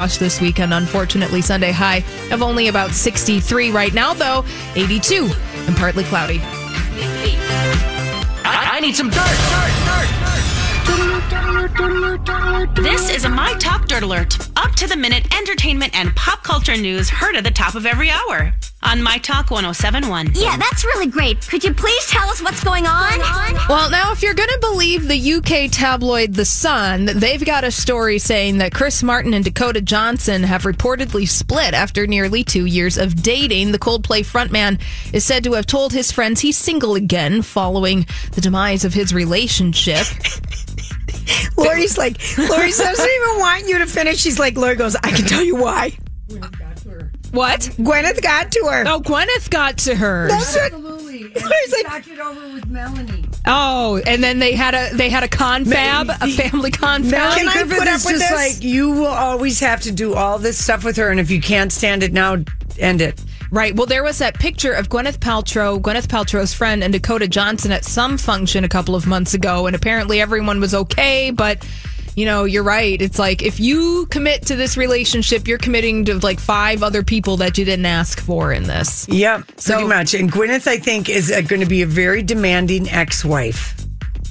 This weekend, unfortunately, Sunday high of only about 63 right now, though 82 and partly cloudy. I, I need some dirt, dirt, dirt. This is a My Talk Dirt Alert. Up to the minute entertainment and pop culture news heard at the top of every hour on My Talk 1071. Yeah, that's really great. Could you please tell us what's going on? Well, now, if you're going to believe the UK tabloid The Sun, they've got a story saying that Chris Martin and Dakota Johnson have reportedly split after nearly two years of dating. The Coldplay frontman is said to have told his friends he's single again following the demise of his relationship. Lori's like, Lori doesn't even want you to finish. She's like, Lori goes, I can tell you why. What? Gwyneth got to her. Oh, Gwyneth got to her. That's what- Absolutely. And Lori's she like- talked it over with Melanie. Oh, and then they had a they had a confab, a family confab. Can I Griffith put up is with just this? like you will always have to do all this stuff with her, and if you can't stand it now, end it. Right. Well, there was that picture of Gwyneth Paltrow, Gwyneth Paltrow's friend, and Dakota Johnson at some function a couple of months ago, and apparently everyone was okay. But you know, you're right. It's like if you commit to this relationship, you're committing to like five other people that you didn't ask for in this. Yep, So- pretty much. And Gwyneth, I think, is uh, going to be a very demanding ex-wife,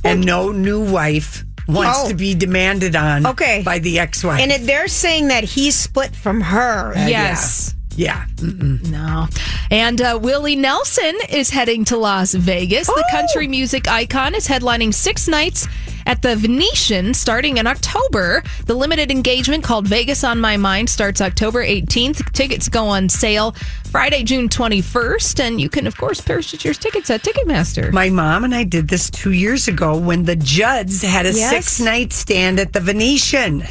and no new wife wants Oh. to be demanded on. Okay. by the ex-wife. And it, they're saying that he's split from her. yes. yeah, Mm-mm. No. And uh, Willie Nelson is heading to Las Vegas. The country music icon is headlining six nights at the Venetian starting in October. The limited engagement called Vegas on My Mind starts October 18th. Tickets go on sale Friday, June 21st. And you can, of course, purchase your tickets at Ticketmaster. My mom and I did this two years ago when the Judds had a Yes. six-night stand at the Venetian.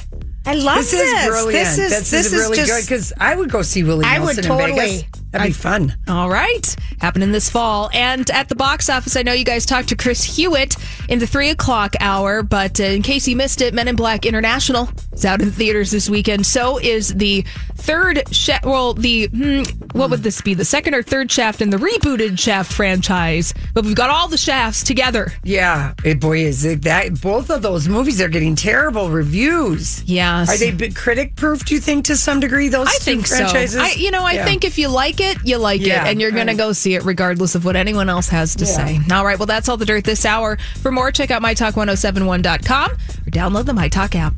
I love This this. is brilliant. This is this, this is is really just, good because I would go see Willie I Nelson would in Vegas. totally. That'd be fun. All right. Happening this fall. And at the box office, I know you guys talked to Chris Hewitt in the three o'clock hour, but uh, in case you missed it, Men in Black International is out in theaters this weekend. So is the third shaft. Well, the, hmm, what would this be? The second or third shaft in the rebooted Shaft franchise. But we've got all the shafts together. Yeah, it, boy, is it that both of those movies are getting terrible reviews. Yes. Are they critic proof? Do you think to some degree those I think franchises? so. I, you know, I Yeah. think if you like it, you like Yeah, it, and you're going to go see it regardless of what anyone else has to Yeah. say. All right, well, that's all the dirt this hour. For more, check out mytalk1071.com or download the MyTalk app.